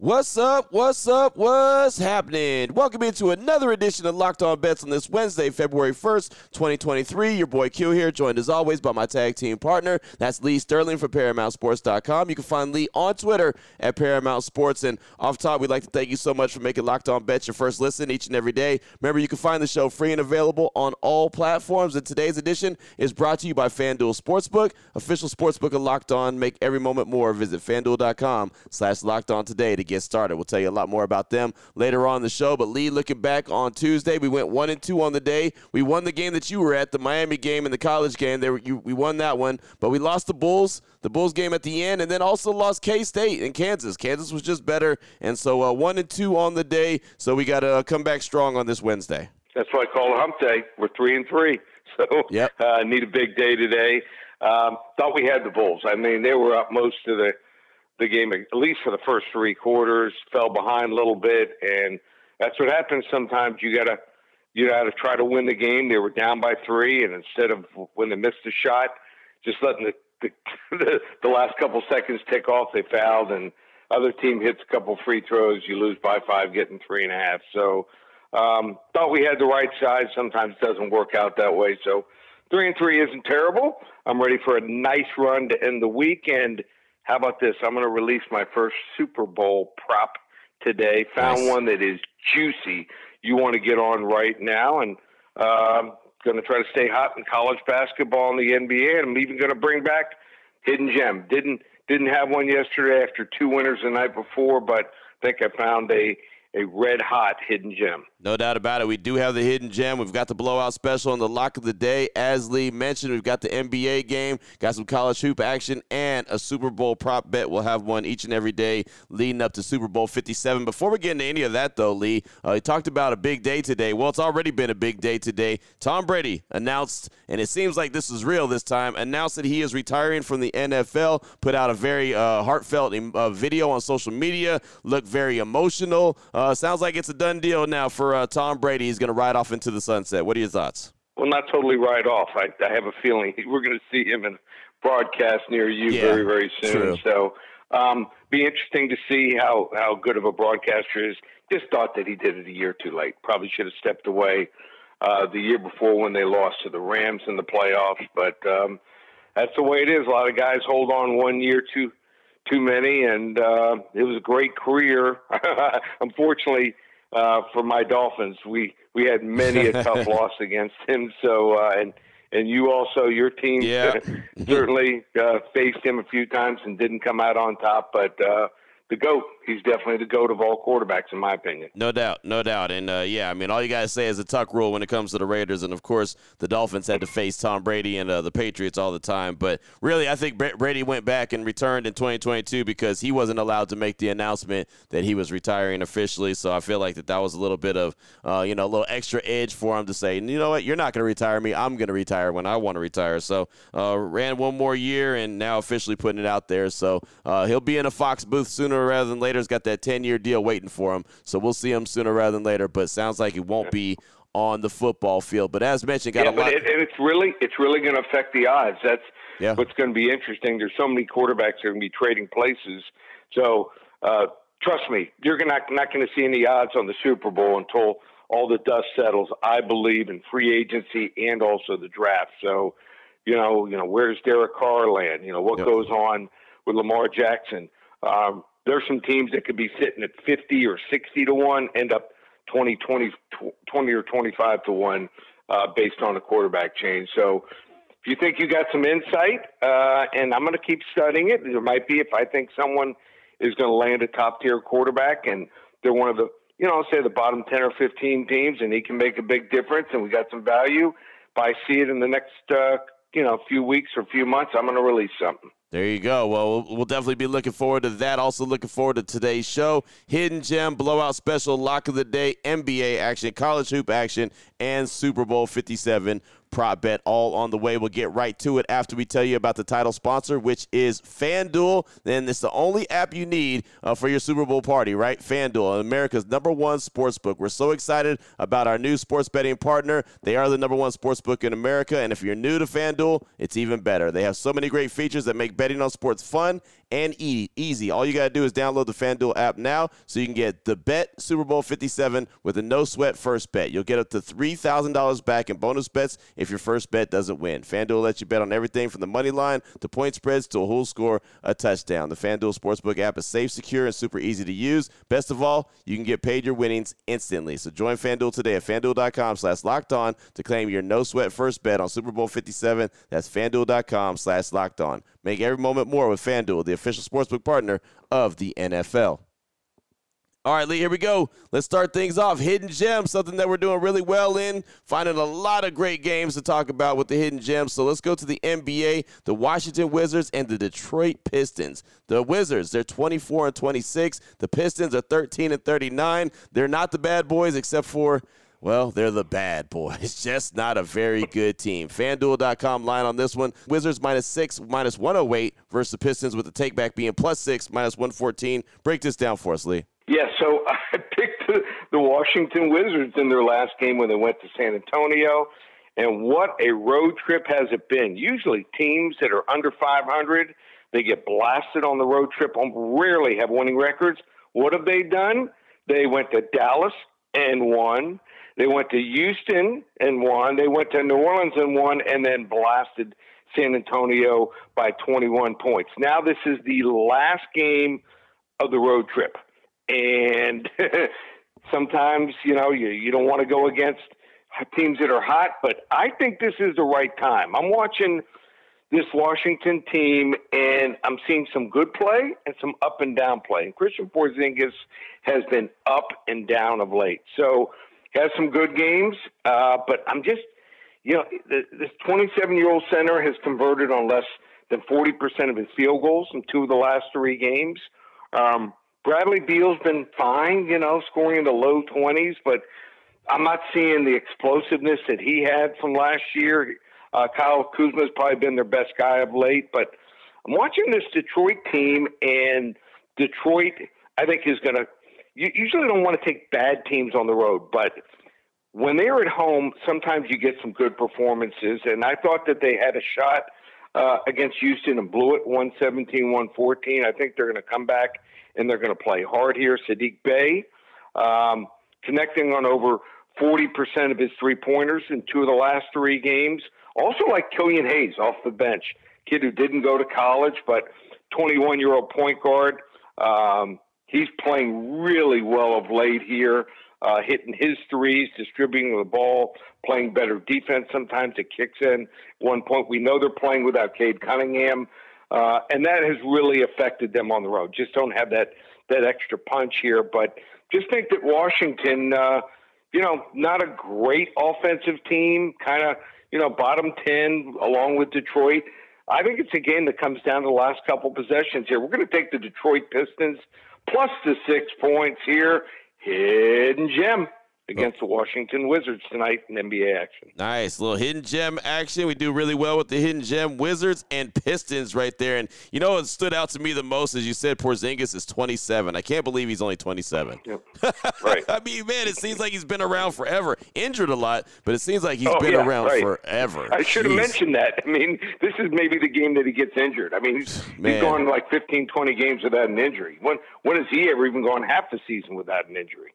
What's up? What's up? What's happening? Welcome into another edition of Locked On Bets on this Wednesday, February 1st, 2023. Your boy Q here, joined as always by my tag team partner. That's Lee Sterling from ParamountSports.com. You can find Lee on Twitter at Paramount Sports. And off top, we'd like to thank you so much for making Locked On Bets your first listen each and every day. Remember, you can find the show free and available on all platforms. And today's edition is brought to you by FanDuel Sportsbook, official sportsbook of Locked On. Make every moment more. Visit FanDuel.com slash Locked On today to get started. We'll tell you a lot more about them later on in the show. But Lee, looking back on Tuesday, we went one and two on the day. We won the game that you were at, the Miami game and the college game. They were, you, we won that one, but we lost the Bulls, the Bulls game at the end, and then also lost K State and Kansas. Kansas was just better, and so uh, one and two on the day. So we got to uh, come back strong on this Wednesday. That's why I call it Hump Day. We're three and three, so yep. uh, need a big day today. Um, thought we had the Bulls. I mean, they were up most of the the game, at least for the first three quarters, fell behind a little bit, and that's what happens sometimes. You gotta you gotta try to win the game. They were down by three, and instead of when they missed a shot, just letting the the, the, the last couple seconds tick off, they fouled, and other team hits a couple free throws. You lose by five, getting three and a half. So um, thought we had the right side. Sometimes it doesn't work out that way. So three and three isn't terrible. I'm ready for a nice run to end the week and how about this? I'm going to release my first Super Bowl prop today. Found nice. one that is juicy. You want to get on right now, and um, going to try to stay hot in college basketball and the NBA. And I'm even going to bring back Hidden Gem. Didn't didn't have one yesterday after two winners the night before, but I think I found a a red hot hidden gem. No doubt about it. We do have the hidden gem. We've got the blowout special and the lock of the day. As Lee mentioned, we've got the NBA game, got some college hoop action, and a Super Bowl prop bet. We'll have one each and every day leading up to Super Bowl 57. Before we get into any of that, though, Lee, uh, he talked about a big day today. Well, it's already been a big day today. Tom Brady announced, and it seems like this is real this time, announced that he is retiring from the NFL, put out a very uh, heartfelt uh, video on social media, looked very emotional. Uh, sounds like it's a done deal now for uh, Tom Brady. He's going to ride off into the sunset. What are your thoughts? Well, not totally ride off. I, I have a feeling we're going to see him in broadcast near you yeah, very, very soon. True. So, um, be interesting to see how how good of a broadcaster is. Just thought that he did it a year too late. Probably should have stepped away uh, the year before when they lost to the Rams in the playoffs. But um, that's the way it is. A lot of guys hold on one year too too many, and uh, it was a great career. Unfortunately, uh, for my Dolphins, we we had many a tough loss against him. So uh, and and you also your team yeah. certainly uh, faced him a few times and didn't come out on top, but. The goat. He's definitely the goat of all quarterbacks, in my opinion. No doubt, no doubt. And uh, yeah, I mean, all you guys say is a tuck rule when it comes to the Raiders, and of course, the Dolphins had to face Tom Brady and uh, the Patriots all the time. But really, I think Brady went back and returned in 2022 because he wasn't allowed to make the announcement that he was retiring officially. So I feel like that that was a little bit of, uh, you know, a little extra edge for him to say, you know what, you're not going to retire me. I'm going to retire when I want to retire. So uh, ran one more year and now officially putting it out there. So uh, he'll be in a Fox booth sooner sooner rather than later. He's got that 10 year deal waiting for him. So we'll see him sooner rather than later. But sounds like he won't be on the football field. But as mentioned, got yeah, a lot. It, and it's really it's really going to affect the odds. That's yeah. what's going to be interesting. There's so many quarterbacks that are going to be trading places. So uh, trust me, you're not not going to see any odds on the Super Bowl until all the dust settles. I believe in free agency and also the draft. So you know, you know, where's Derek Carr land? You know, what yep. goes on with Lamar Jackson? Um, there's some teams that could be sitting at 50 or 60 to 1, end up 20, 20, 20 or 25 to 1 uh, based on a quarterback change. So if you think you got some insight, uh, and I'm going to keep studying it, there might be if I think someone is going to land a top tier quarterback and they're one of the, you know, say the bottom 10 or 15 teams and he can make a big difference and we got some value. If I see it in the next, uh, you know, few weeks or few months, I'm going to release something. There you go. Well, we'll definitely be looking forward to that. Also, looking forward to today's show. Hidden Gem, Blowout Special, Lock of the Day, NBA action, college hoop action, and Super Bowl 57 prop bet all on the way. We'll get right to it after we tell you about the title sponsor, which is FanDuel. Then it's the only app you need uh, for your Super Bowl party, right? FanDuel, America's number one sports book. We're so excited about our new sports betting partner. They are the number one sports book in America. And if you're new to FanDuel, it's even better. They have so many great features that make betting on sports fun and easy. All you got to do is download the FanDuel app now so you can get the bet Super Bowl 57 with a no sweat first bet. You'll get up to $3,000 back in bonus bets if your first bet doesn't win. FanDuel lets you bet on everything from the money line to point spreads to a whole score, a touchdown. The FanDuel Sportsbook app is safe, secure, and super easy to use. Best of all, you can get paid your winnings instantly. So join FanDuel today at FanDuel.com slash locked on to claim your no sweat first bet on Super Bowl 57. That's FanDuel.com slash locked on. Make every moment more with FanDuel, the official sportsbook partner of the NFL. All right, Lee, here we go. Let's start things off. Hidden Gems, something that we're doing really well in. Finding a lot of great games to talk about with the Hidden Gems. So let's go to the NBA, the Washington Wizards, and the Detroit Pistons. The Wizards, they're 24 and 26. The Pistons are 13 and 39. They're not the bad boys, except for well, they're the bad boys. Just not a very good team. FanDuel.com line on this one. Wizards minus six, minus 108 versus the Pistons with the takeback being plus six, minus 114. Break this down for us, Lee. Yeah, so I picked the, the Washington Wizards in their last game when they went to San Antonio. And what a road trip has it been. Usually teams that are under 500, they get blasted on the road trip, um, rarely have winning records. What have they done? They went to Dallas and won. They went to Houston and won. They went to New Orleans and won, and then blasted San Antonio by 21 points. Now this is the last game of the road trip, and sometimes you know you you don't want to go against teams that are hot, but I think this is the right time. I'm watching this Washington team, and I'm seeing some good play and some up and down play. And Kristaps Porzingis has been up and down of late. So has some good games, uh, but I'm just, you know, this 27 year old center has converted on less than 40% of his field goals in two of the last three games. Um, Bradley Beal's been fine, you know, scoring in the low 20s, but I'm not seeing the explosiveness that he had from last year. Uh, Kyle Kuzma's probably been their best guy of late, but I'm watching this Detroit team, and Detroit, I think, is going to you usually don't want to take bad teams on the road, but when they're at home, sometimes you get some good performances. And I thought that they had a shot uh, against Houston and blew it 117 114. I think they're going to come back and they're going to play hard here. Sadiq Bey um, connecting on over 40% of his three pointers in two of the last three games. Also, like Killian Hayes off the bench, kid who didn't go to college, but 21 year old point guard. Um, he's playing really well of late here, uh, hitting his threes, distributing the ball, playing better defense. Sometimes it kicks in. One point, we know they're playing without Cade Cunningham, uh, and that has really affected them on the road. Just don't have that that extra punch here, but just think that Washington, uh, you know, not a great offensive team, kind of you know bottom ten along with Detroit. I think it's a game that comes down to the last couple possessions here. We're going to take the Detroit Pistons plus the six points here. Hidden gem against the Washington Wizards tonight in NBA action. Nice little hidden gem action. We do really well with the hidden gem Wizards and Pistons right there. And you know what stood out to me the most is you said Porzingis is 27. I can't believe he's only 27. Yep. Right. I mean, man, it seems like he's been around forever. Injured a lot, but it seems like he's oh, been yeah, around right. forever. I should have mentioned that. I mean, this is maybe the game that he gets injured. I mean, he's, he's gone like 15, 20 games without an injury. When when has he ever even gone half the season without an injury?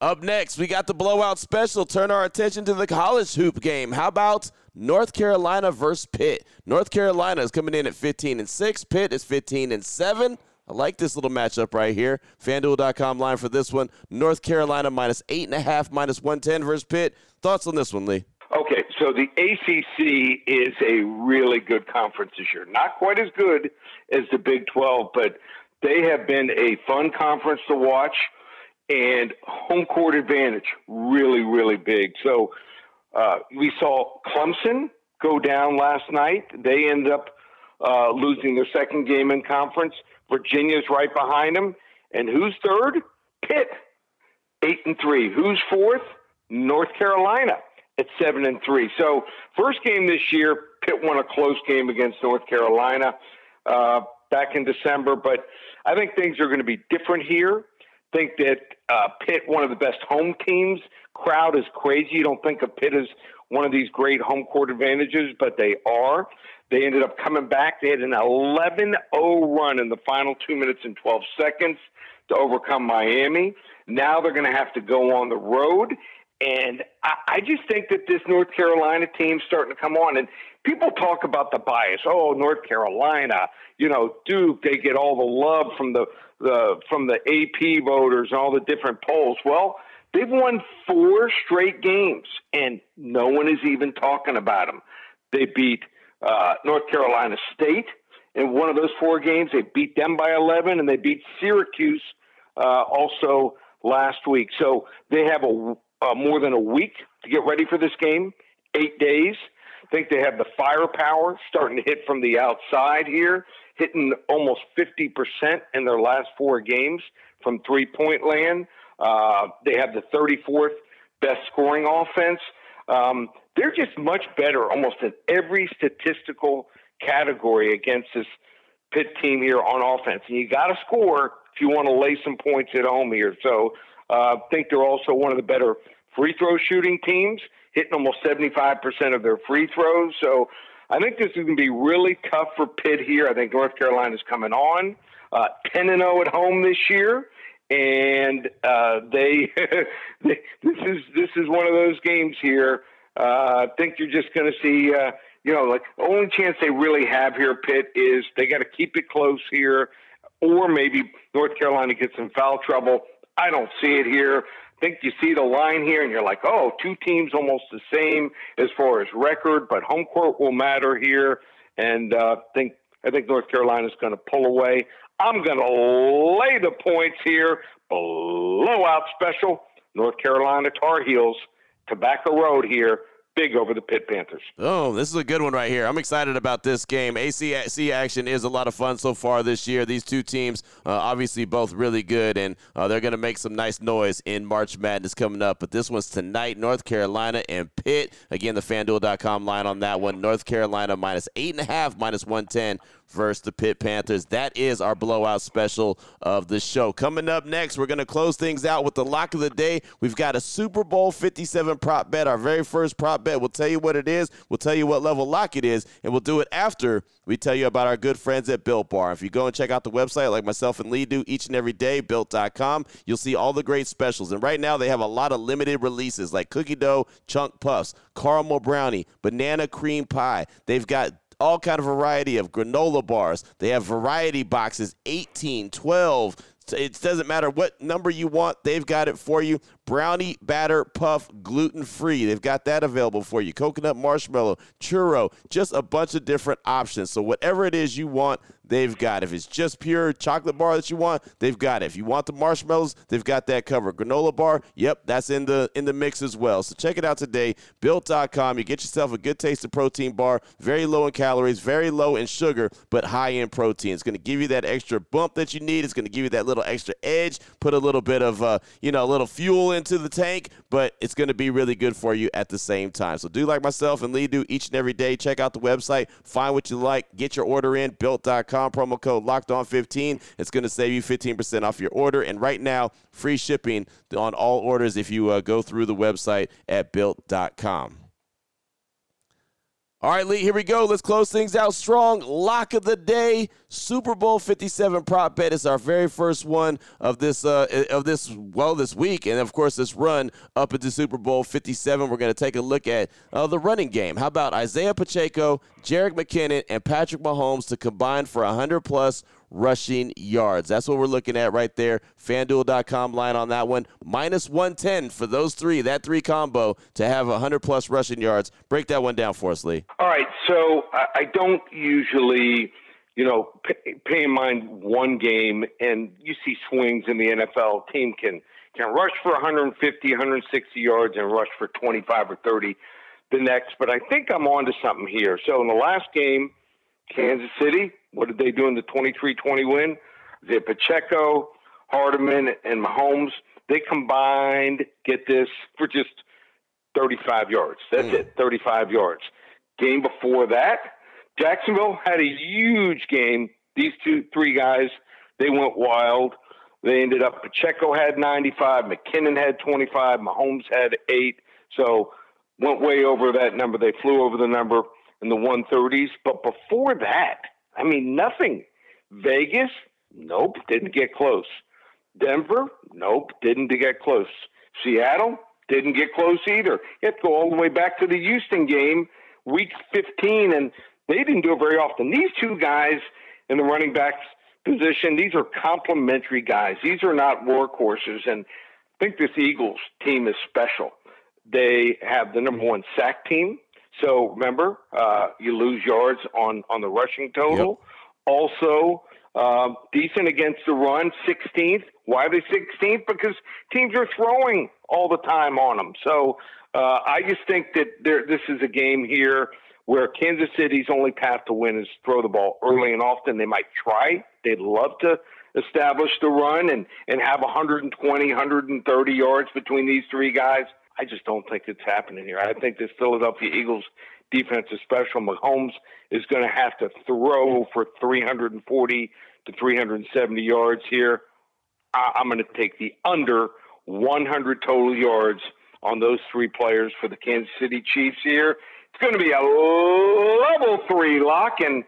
Up next, we got the blowout special. Turn our attention to the college hoop game. How about North Carolina versus Pitt? North Carolina is coming in at 15 and 6. Pitt is 15 and 7. I like this little matchup right here. FanDuel.com line for this one. North Carolina minus 8.5, minus 110 versus Pitt. Thoughts on this one, Lee? Okay, so the ACC is a really good conference this year. Not quite as good as the Big 12, but they have been a fun conference to watch and home court advantage really, really big. So uh, we saw Clemson go down last night. They end up uh, losing their second game in conference. Virginia's right behind them. And who's third? Pitt, eight and three. Who's fourth? North Carolina at seven and three. So first game this year, Pitt won a close game against North Carolina uh, back in December, but I think things are going to be different here. Think that uh, Pitt, one of the best home teams, crowd is crazy. You don't think of Pitt as one of these great home court advantages, but they are. They ended up coming back. They had an 11 0 run in the final two minutes and 12 seconds to overcome Miami. Now they're going to have to go on the road. And I, I just think that this North Carolina team's starting to come on. And people talk about the bias. Oh, North Carolina, you know, Duke, they get all the love from the, the from the AP voters and all the different polls. Well, they've won four straight games, and no one is even talking about them. They beat uh, North Carolina State in one of those four games. They beat them by 11, and they beat Syracuse uh, also last week. So they have a uh, more than a week to get ready for this game. Eight days. I think they have the firepower starting to hit from the outside here, hitting almost 50% in their last four games from three point land. Uh, they have the 34th best scoring offense. Um, they're just much better almost in every statistical category against this Pitt team here on offense. And you got to score if you want to lay some points at home here. So uh, think they're also one of the better free throw shooting teams, hitting almost 75% of their free throws. So I think this is going to be really tough for Pitt here. I think North Carolina's coming on uh, 10 and 0 at home this year and uh, they, they, this is this is one of those games here. Uh, I think you're just going to see, uh, you know, like the only chance they really have here, Pitt, is they got to keep it close here, or maybe North Carolina gets in foul trouble. I don't see it here. I think you see the line here, and you're like, oh, two teams almost the same as far as record, but home court will matter here, and uh, think I think North Carolina's going to pull away. I'm going to lay the points here. Blowout special. North Carolina Tar Heels, Tobacco Road here. Big over the Pitt Panthers. Oh, this is a good one right here. I'm excited about this game. ACC action is a lot of fun so far this year. These two teams, uh, obviously, both really good, and uh, they're going to make some nice noise in March Madness coming up. But this one's tonight North Carolina and Pitt. Again, the fanduel.com line on that one North Carolina minus 8.5, minus 110 versus the Pitt Panthers. That is our blowout special of the show. Coming up next, we're going to close things out with the lock of the day. We've got a Super Bowl 57 prop bet, our very first prop bet. We'll tell you what it is, we'll tell you what level lock it is, and we'll do it after we tell you about our good friends at Built Bar. If you go and check out the website, like myself and Lee do each and every day, built.com, you'll see all the great specials. And right now, they have a lot of limited releases like cookie dough, chunk puffs, caramel brownie, banana cream pie. They've got all kind of variety of granola bars. They have variety boxes, 18, 12. It doesn't matter what number you want, they've got it for you. Brownie batter puff gluten free. They've got that available for you. Coconut marshmallow, churro, just a bunch of different options. So, whatever it is you want, they've got. If it's just pure chocolate bar that you want, they've got it. If you want the marshmallows, they've got that covered. Granola bar, yep, that's in the in the mix as well. So check it out today. Built.com. You get yourself a good taste of protein bar, very low in calories, very low in sugar, but high in protein. It's going to give you that extra bump that you need. It's going to give you that little extra edge. Put a little bit of uh, you know, a little fuel into the tank, but it's going to be really good for you at the same time. So do like myself and Lee do each and every day. Check out the website, find what you like, get your order in. Built.com promo code locked on 15. It's going to save you 15% off your order. And right now, free shipping on all orders if you uh, go through the website at built.com. All right, Lee, here we go. Let's close things out strong. Lock of the day, Super Bowl 57 prop bet is our very first one of this uh, of this well this week, and of course this run up into Super Bowl 57. We're going to take a look at uh, the running game. How about Isaiah Pacheco, Jerick McKinnon, and Patrick Mahomes to combine for 100 plus rushing yards. That's what we're looking at right there. FanDuel.com line on that one. Minus 110 for those three, that three combo to have 100 plus rushing yards. Break that one down for us, Lee. All right. So I don't usually, you know, pay, in mind one game, and you see swings in the NFL. Team can can rush for 150, 160 yards and rush for 25 or 30 the next. But I think I'm on to something here. So in the last game, Kansas City what did they do in the 23-20 win? The Pacheco, Hardman, and Mahomes, they combined, get this, for just 35 yards. That's mm. it, 35 yards. Game before that, Jacksonville had a huge game. These two, three guys, they went wild. They ended up, Pacheco had 95, McKinnon had 25, Mahomes had eight. So went way over that number. They flew over the number in the 130s. But before that, I mean, nothing. Vegas, nope, didn't get close. Denver, nope, didn't get close. Seattle, didn't get close either. You have to go all the way back to the Houston game, week 15, and they didn't do it very often. These two guys in the running backs position, these are complementary guys. These are not workhorses, and I think this Eagles team is special. They have the number one sack team. So remember, uh, you lose yards on on the rushing total. Yep. Also, uh, decent against the run, 16th. Why are they 16th? Because teams are throwing all the time on them. So uh, I just think that there, this is a game here where Kansas City's only path to win is throw the ball early and often. They might try. They'd love to establish the run and, and have 120, 130 yards between these three guys. I just don't think it's happening here. I think this Philadelphia Eagles defense is special. Mahomes is going to have to throw for 340 to 370 yards here. I'm going to take the under 100 total yards on those three players for the Kansas City Chiefs here. It's going to be a level three lock, and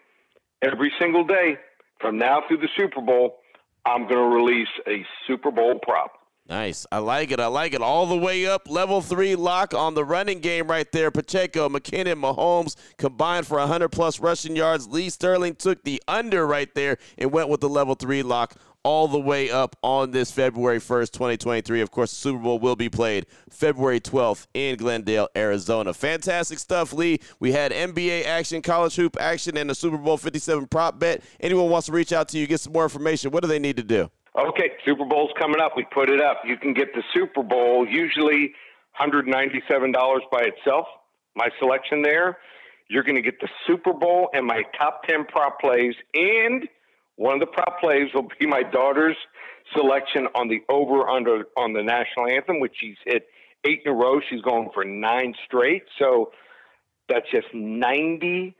every single day from now through the Super Bowl, I'm going to release a Super Bowl prop. Nice. I like it. I like it. All the way up. Level three lock on the running game right there. Pacheco, McKinnon, Mahomes combined for 100 plus rushing yards. Lee Sterling took the under right there and went with the level three lock all the way up on this February 1st, 2023. Of course, the Super Bowl will be played February 12th in Glendale, Arizona. Fantastic stuff, Lee. We had NBA action, college hoop action, and the Super Bowl 57 prop bet. Anyone wants to reach out to you, get some more information, what do they need to do? Okay, Super Bowl's coming up. We put it up. You can get the Super Bowl, usually $197 by itself. My selection there. You're going to get the Super Bowl and my top 10 prop plays and – one of the prop plays will be my daughter's selection on the over under on the national anthem, which she's hit eight in a row. She's going for nine straight. So that's just $97,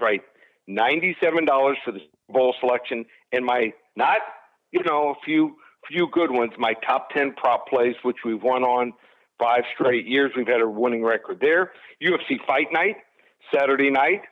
right? $97 for the bowl selection and my not, you know, a few few good ones, my top 10 prop plays, which we've won on five straight years. We've had a winning record there. UFC Fight Night, Saturday night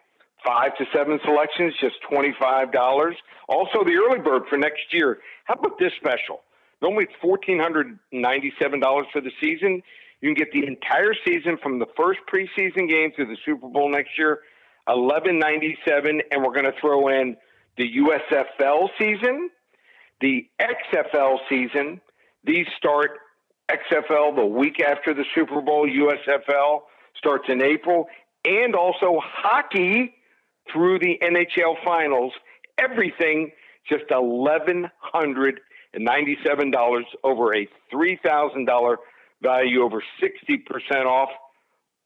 five to seven selections, just $25. Also, the early bird for next year. How about this special? Normally it's $1,497 for the season. You can get the entire season from the first preseason game to the Super Bowl next year, $11.97, and we're going to throw in the USFL season, the XFL season. These start XFL the week after the Super Bowl. USFL starts in April, and also hockey through the NHL finals. Everything just $1,197 over a $3,000 value, over 60% off.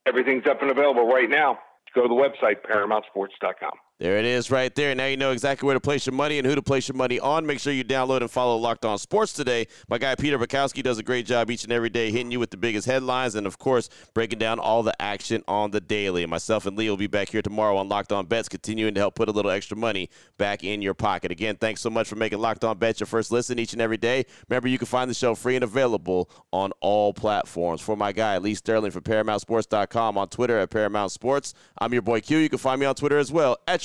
Everything's up and available right now. Go to the website, ParamountSports.com. There it is right there. Now you know exactly where to place your money and who to place your money on. Make sure you download and follow Locked On Sports today. My guy Peter Bukowski does a great job each and every day hitting you with the biggest headlines and, of course, breaking down all the action on the daily. And myself and Lee will be back here tomorrow on Locked On Bets, continuing to help put a little extra money back in your pocket. Again, thanks so much for making Locked On Bets your first listen each and every day. Remember, you can find the show free and available on all platforms. For my guy, Lee Sterling from ParamountSports.com on Twitter at Paramount Sports. I'm your boy Q. You can find me on Twitter as well at